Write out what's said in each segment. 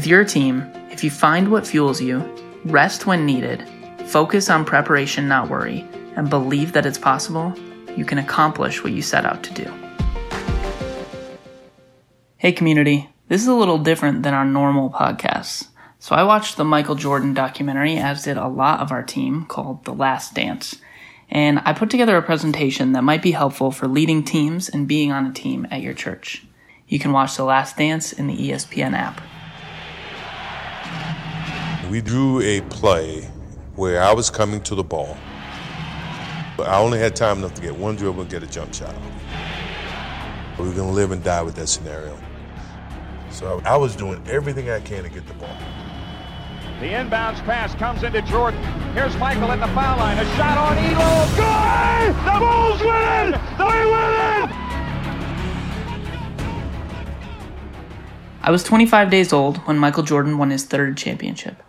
With your team, if you find what fuels you, rest when needed, focus on preparation, not worry, and believe that it's possible, you can accomplish what you set out to do. Hey, community. This is a little different than our normal podcasts. So I watched the Michael Jordan documentary, as did a lot of our team, called The Last Dance. And I put together a presentation that might be helpful for leading teams and being on a team at your church. You can watch The Last Dance in the ESPN app. We drew a play where I was coming to the ball. But I only had time enough to get one dribble and get a jump shot off. We were going to live and die with that scenario. So I was doing everything I can to get the ball. The inbounds pass comes into Jordan. Here's Michael at the foul line. A shot on Ehlo. Good! The Bulls win it! They win it! I was 25 days old when Michael Jordan won his third championship.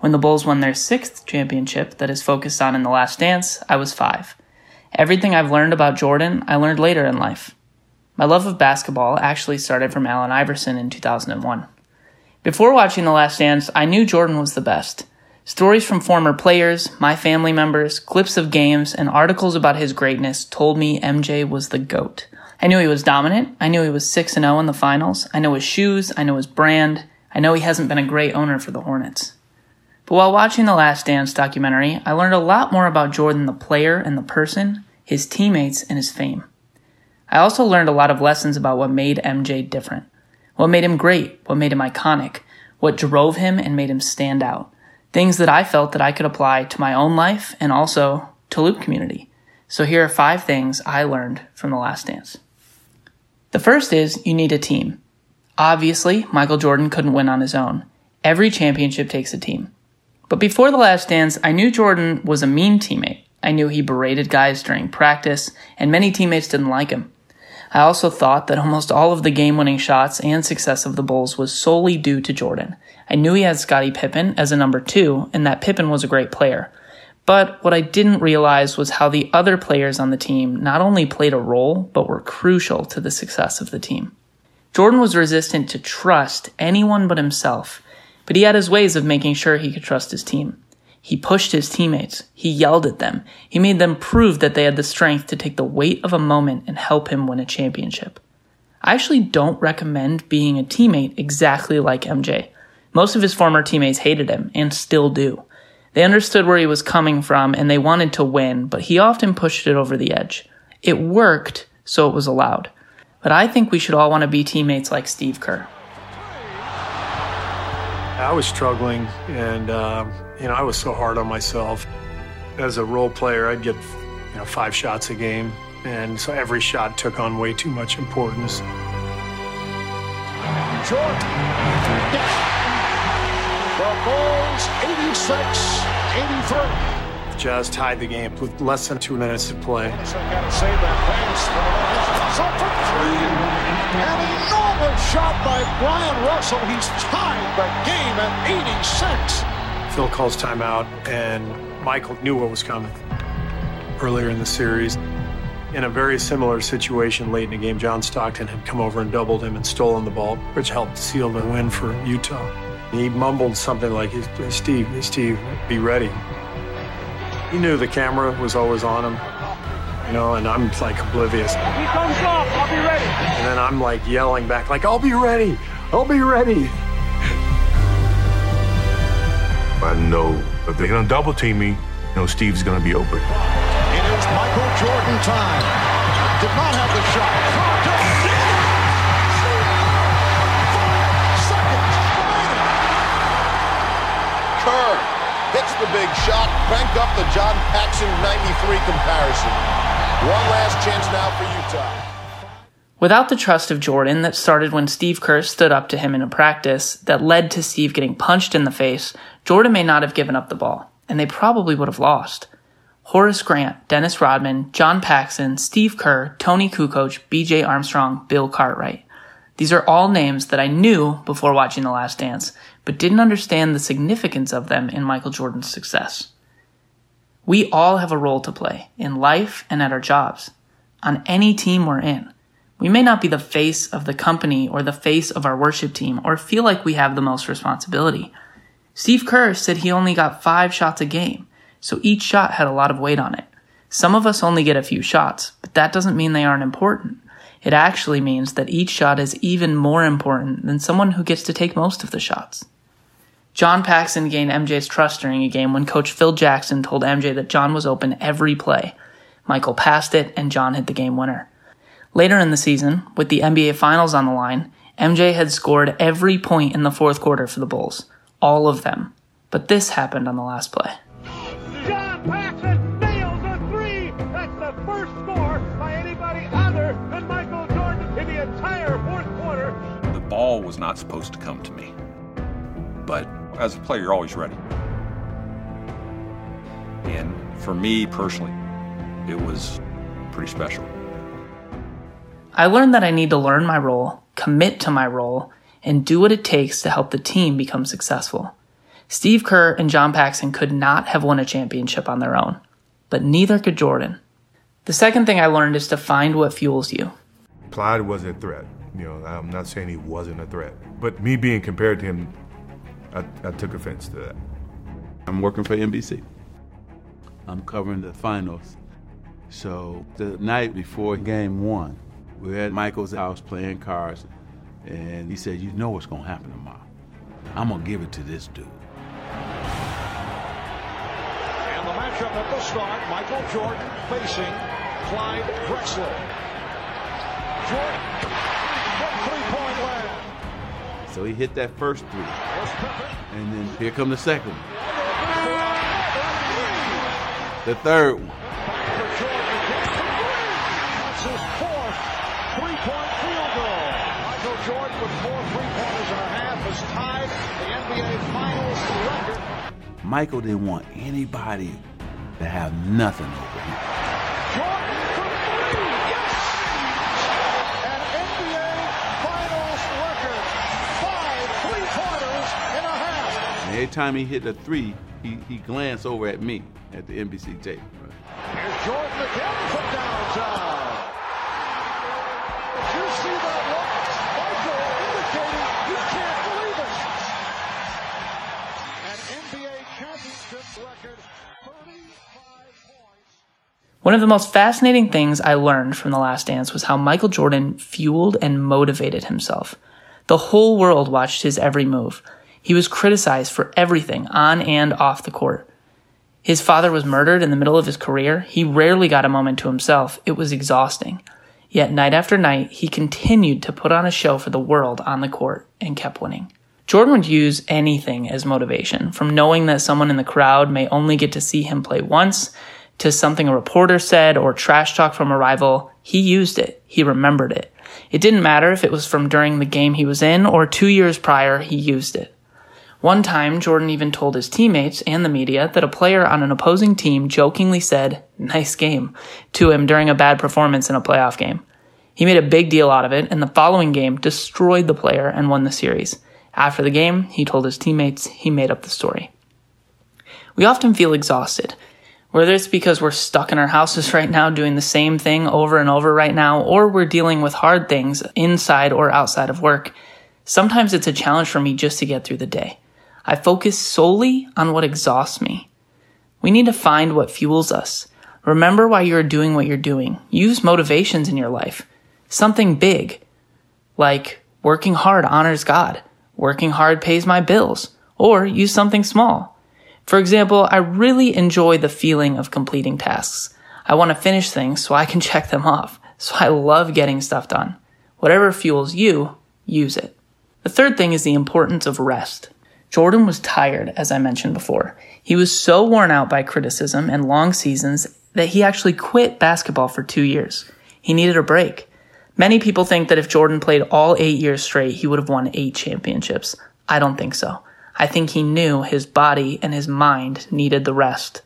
When the Bulls won their sixth championship that is focused on in The Last Dance, I was five. Everything I've learned about Jordan, I learned later in life. My love of basketball actually started from Allen Iverson in 2001. Before watching The Last Dance, I knew Jordan was the best. Stories from former players, my family members, clips of games, and articles about his greatness told me MJ was the GOAT. I knew he was dominant. I knew he was 6 0 in the finals. I know his shoes. I know his brand. I know he hasn't been a great owner for the Hornets. But while watching the Last Dance documentary, I learned a lot more about Jordan the player and the person, his teammates, and his fame. I also learned a lot of lessons about what made MJ different, what made him great, what made him iconic, what drove him and made him stand out. Things that I felt that I could apply to my own life and also to Loop community. So here are five things I learned from the Last Dance. The first is you need a team. Obviously, Michael Jordan couldn't win on his own. Every championship takes a team. But before the last dance, I knew Jordan was a mean teammate. I knew he berated guys during practice, and many teammates didn't like him. I also thought that almost all of the game winning shots and success of the Bulls was solely due to Jordan. I knew he had Scottie Pippen as a number two, and that Pippen was a great player. But what I didn't realize was how the other players on the team not only played a role, but were crucial to the success of the team. Jordan was resistant to trust anyone but himself, but he had his ways of making sure he could trust his team. He pushed his teammates. He yelled at them. He made them prove that they had the strength to take the weight of a moment and help him win a championship. I actually don't recommend being a teammate exactly like MJ. Most of his former teammates hated him and still do. They understood where he was coming from and they wanted to win, but he often pushed it over the edge. It worked, so it was allowed. But I think we should all want to be teammates like Steve Kerr. I was struggling, and um, you know, I was so hard on myself. As a role player, I'd get you know five shots a game, and so every shot took on way too much importance. Jordan. The Bulls 86 83. Jazz tied the game with less than two minutes to play. So got to save that pass. And shot by Bryon Russell. He's tied the game at 86. Phil calls timeout, and Michael knew what was coming earlier in the series. In a very similar situation late in the game, John Stockton had come over and doubled him and stolen the ball, which helped seal the win for Utah. He mumbled something like, Steve, Steve, be ready. He knew the camera was always on him you know, and I'm like oblivious. He comes off, I'll be ready. And then I'm like yelling back, like, I'll be ready, I'll be ready. I know if they're gonna double team me, you know, Steve's gonna be open. It is Michael Jordan time. Did not have the shot. Kerr hits the big shot, crank up the John Paxson 93 comparison. One last chance now for Utah. Without the trust of Jordan that started when Steve Kerr stood up to him in a practice that led to Steve getting punched in the face, Jordan may not have given up the ball, and they probably would have lost. Horace Grant, Dennis Rodman, John Paxson, Steve Kerr, Toni Kukoc, BJ Armstrong, Bill Cartwright. These are all names that I knew before watching The Last Dance, but didn't understand the significance of them in Michael Jordan's success. We all have a role to play in life and at our jobs, on any team we're in. We may not be the face of the company or the face of our worship team or feel like we have the most responsibility. Steve Kerr said he only got five shots a game, so each shot had a lot of weight on it. Some of us only get a few shots, but that doesn't mean they aren't important. It actually means that each shot is even more important than someone who gets to take most of the shots. John Paxson gained MJ's trust during a game when coach Phil Jackson told MJ that John was open every play. Michael passed it and John hit the game winner. Later in the season, with the NBA Finals on the line, MJ had scored every point in the fourth quarter for the Bulls. All of them. But this happened on the last play. John Paxson nails a three. That's the first score by anybody other than Michael Jordan in the entire fourth quarter. The ball was not supposed to come to me. But as a player, you're always ready. And for me personally, it was pretty special. I learned that I need to learn my role, commit to my role, and do what it takes to help the team become successful. Steve Kerr and John Paxson could not have won a championship on their own, but neither could Jordan. The second thing I learned is to find what fuels you. Clyde was a threat. You know, I'm not saying he wasn't a threat, but me being compared to him, I, I took offense to that. I'm working for NBC. I'm covering the finals. So the night before game one, we are at Michael's house playing cards, and he said, You know what's going to happen tomorrow. I'm going to give it to this dude. And the matchup at the start, Michael Jordan facing Clyde Drexler. Jordan, good three-point land. So he hit that first three. And then here come the second one. The third one. Michael didn't want anybody to have nothing over him. Jordan for three. Yes! An NBA Finals record. Five three-pointers and a half. And every time he hit a three, he, he glanced over at me at the NBC tape. Here's Jordan again from downtown. Did you see that look? Michael indicating he can't believe it. An NBA championship record, 35 points. One of the most fascinating things I learned from The Last Dance was how Michael Jordan fueled and motivated himself. The whole world watched his every move. He was criticized for everything on and off the court. His father was murdered in the middle of his career. He rarely got a moment to himself. It was exhausting. Yet night after night, he continued to put on a show for the world on the court and kept winning. Jordan would use anything as motivation, from knowing that someone in the crowd may only get to see him play once, to something a reporter said or trash talk from a rival. He used it. He remembered it. It didn't matter if it was from during the game he was in or two years prior, he used it. One time, Jordan even told his teammates and the media that a player on an opposing team jokingly said, nice game, to him during a bad performance in a playoff game. He made a big deal out of it, and the following game destroyed the player and won the series. After the game, he told his teammates he made up the story. We often feel exhausted, whether it's because we're stuck in our houses right now doing the same thing over and over right now, or we're dealing with hard things inside or outside of work. Sometimes it's a challenge for me just to get through the day. I focus solely on what exhausts me. We need to find what fuels us. Remember why you're doing what you're doing. Use motivations in your life. Something big, like working hard honors God, working hard pays my bills, or use something small. For example, I really enjoy the feeling of completing tasks. I want to finish things so I can check them off. So I love getting stuff done. Whatever fuels you, use it. The third thing is the importance of rest. Jordan was tired, as I mentioned before. He was so worn out by criticism and long seasons that he actually quit basketball for two years. He needed a break. Many people think that if Jordan played all eight years straight, he would have won eight championships. I don't think so. I think he knew his body and his mind needed the rest.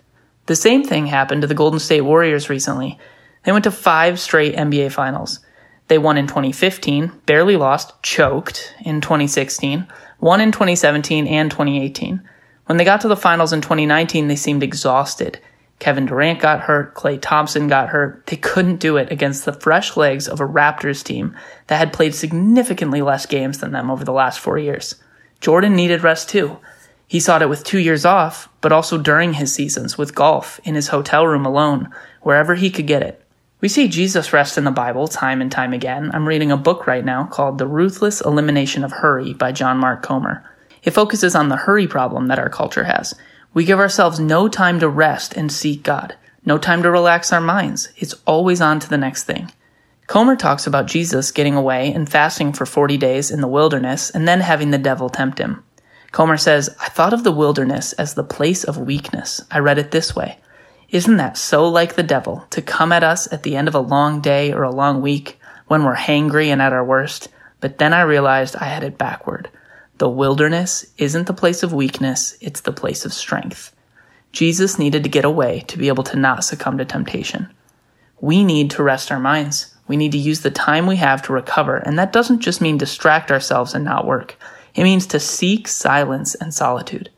The same thing happened to the Golden State Warriors recently. They went to five straight NBA finals. They won in 2015, barely lost, choked in 2016, won in 2017 and 2018. When they got to the finals in 2019, they seemed exhausted. Kevin Durant got hurt, Klay Thompson got hurt. They couldn't do it against the fresh legs of a Raptors team that had played significantly less games than them over the last four years. Jordan needed rest too. He sought it with two years off, but also during his seasons with golf, in his hotel room alone, wherever he could get it. We see Jesus rest in the Bible time and time again. I'm reading a book right now called The Ruthless Elimination of Hurry by John Mark Comer. It focuses on the hurry problem that our culture has. We give ourselves no time to rest and seek God, no time to relax our minds. It's always on to the next thing. Comer talks about Jesus getting away and fasting for 40 days in the wilderness and then having the devil tempt him. Comer says, I thought of the wilderness as the place of weakness. I read it this way. Isn't that so like the devil to come at us at the end of a long day or a long week when we're hangry and at our worst? But then I realized I had it backward. The wilderness isn't the place of weakness, it's the place of strength. Jesus needed to get away to be able to not succumb to temptation. We need to rest our minds. We need to use the time we have to recover, and that doesn't just mean distract ourselves and not work. It means to seek silence and solitude.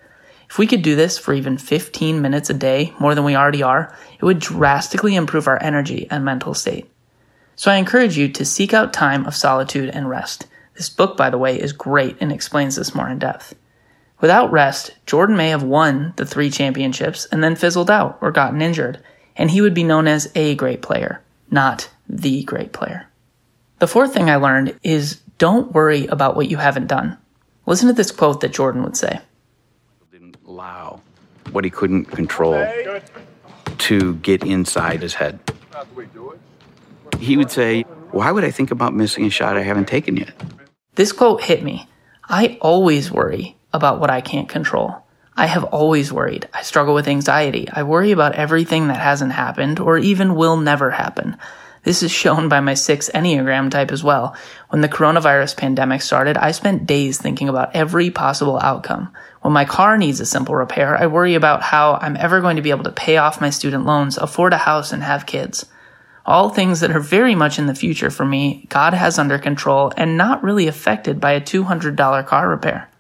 If we could do this for even 15 minutes a day, more than we already are, it would drastically improve our energy and mental state. So I encourage you to seek out time of solitude and rest. This book, by the way, is great and explains this more in depth. Without rest, Jordan may have won the three championships and then fizzled out or gotten injured, and he would be known as a great player, not the great player. The fourth thing I learned is don't worry about what you haven't done. Listen to this quote that Jordan would say. Allow what he couldn't control to get inside his head. He would say, Why would I think about missing a shot I haven't taken yet? This quote hit me. I always worry about what I can't control. I have always worried. I struggle with anxiety. I worry about everything that hasn't happened or even will never happen. This is shown by my six Enneagram type as well. When the coronavirus pandemic started, I spent days thinking about every possible outcome. When my car needs a simple repair, I worry about how I'm ever going to be able to pay off my student loans, afford a house, and have kids all things that are very much in the future for me, God has under control and not really affected by a $200 car repair.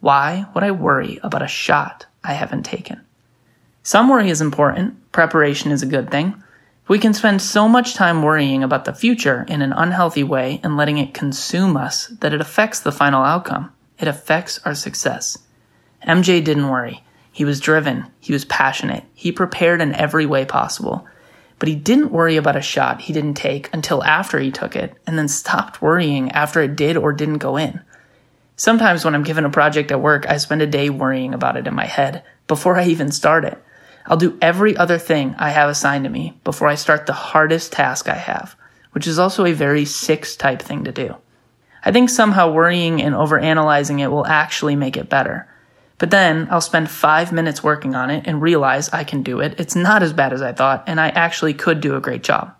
Why would I worry about a shot I haven't taken? Some worry is important. Preparation is a good thing. We can spend so much time worrying about the future in an unhealthy way and letting it consume us that it affects the final outcome. It affects our success. MJ didn't worry. He was driven. He was passionate. He prepared in every way possible but he didn't worry about a shot he didn't take until after he took it, and then stopped worrying after it did or didn't go in. Sometimes when I'm given a project at work, I spend a day worrying about it in my head before I even start it. I'll do every other thing I have assigned to me before I start the hardest task I have, which is also a very six type thing to do. I think somehow worrying and overanalyzing it will actually make it better. But then I'll spend five minutes working on it and realize I can do it. It's not as bad as I thought, and I actually could do a great job.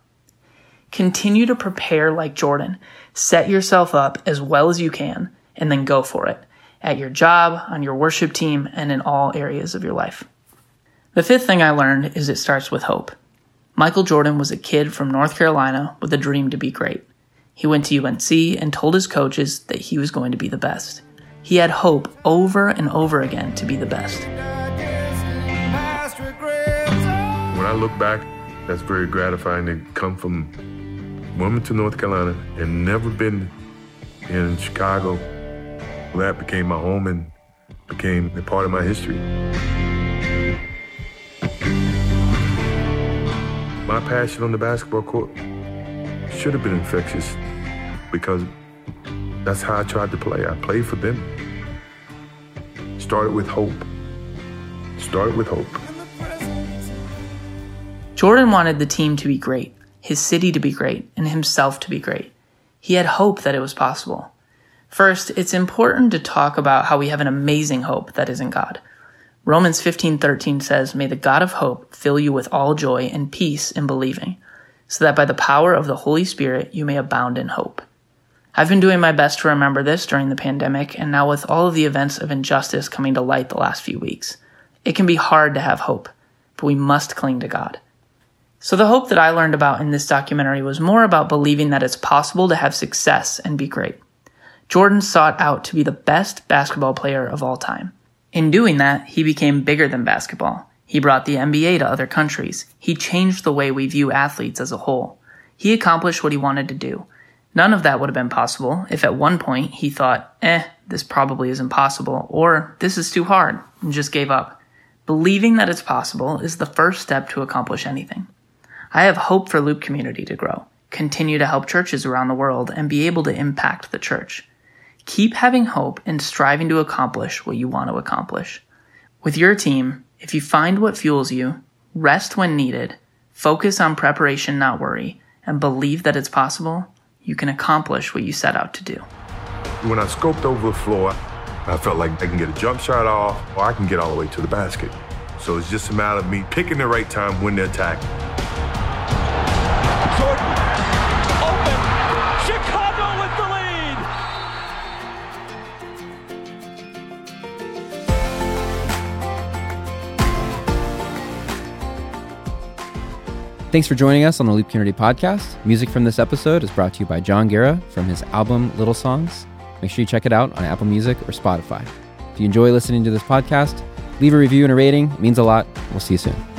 Continue to prepare like Jordan. Set yourself up as well as you can, and then go for it at your job, on your worship team, and in all areas of your life. The fifth thing I learned is it starts with hope. Michael Jordan was a kid from North Carolina with a dream to be great. He went to UNC and told his coaches that he was going to be the best. He had hope over and over again to be the best. When I look back, that's very gratifying to come from Wilmington, North Carolina, and never been in Chicago. That became my home and became a part of my history. My passion on the basketball court should have been infectious because that's how I tried to play. I played for them. Started with hope. Started with hope. Jordan wanted the team to be great, his city to be great, and himself to be great. He had hope that it was possible. First, it's important to talk about how we have an amazing hope that is in God. Romans 15:13 says, "May the God of hope fill you with all joy and peace in believing, so that by the power of the Holy Spirit you may abound in hope." I've been doing my best to remember this during the pandemic and now with all of the events of injustice coming to light the last few weeks. It can be hard to have hope, but we must cling to God. So the hope that I learned about in this documentary was more about believing that it's possible to have success and be great. Jordan sought out to be the best basketball player of all time. In doing that, he became bigger than basketball. He brought the NBA to other countries. He changed the way we view athletes as a whole. He accomplished what he wanted to do. None of that would have been possible if at one point he thought, eh, this probably isn't possible, or this is too hard, and just gave up. Believing that it's possible is the first step to accomplish anything. I have hope for Loop community to grow, continue to help churches around the world, and be able to impact the church. Keep having hope and striving to accomplish what you want to accomplish. With your team, if you find what fuels you, rest when needed, focus on preparation, not worry, and believe that it's possible, you can accomplish what you set out to do. When I scoped over the floor, I felt like I can get a jump shot off or I can get all the way to the basket. So it's just a matter of me picking the right time when to attack. Thanks for joining us on the Loop Community Podcast. Music from this episode is brought to you by John Guerra from his album Little Songs. Make sure you check it out on Apple Music or Spotify. If you enjoy listening to this podcast, leave a review and a rating. It means a lot. We'll see you soon.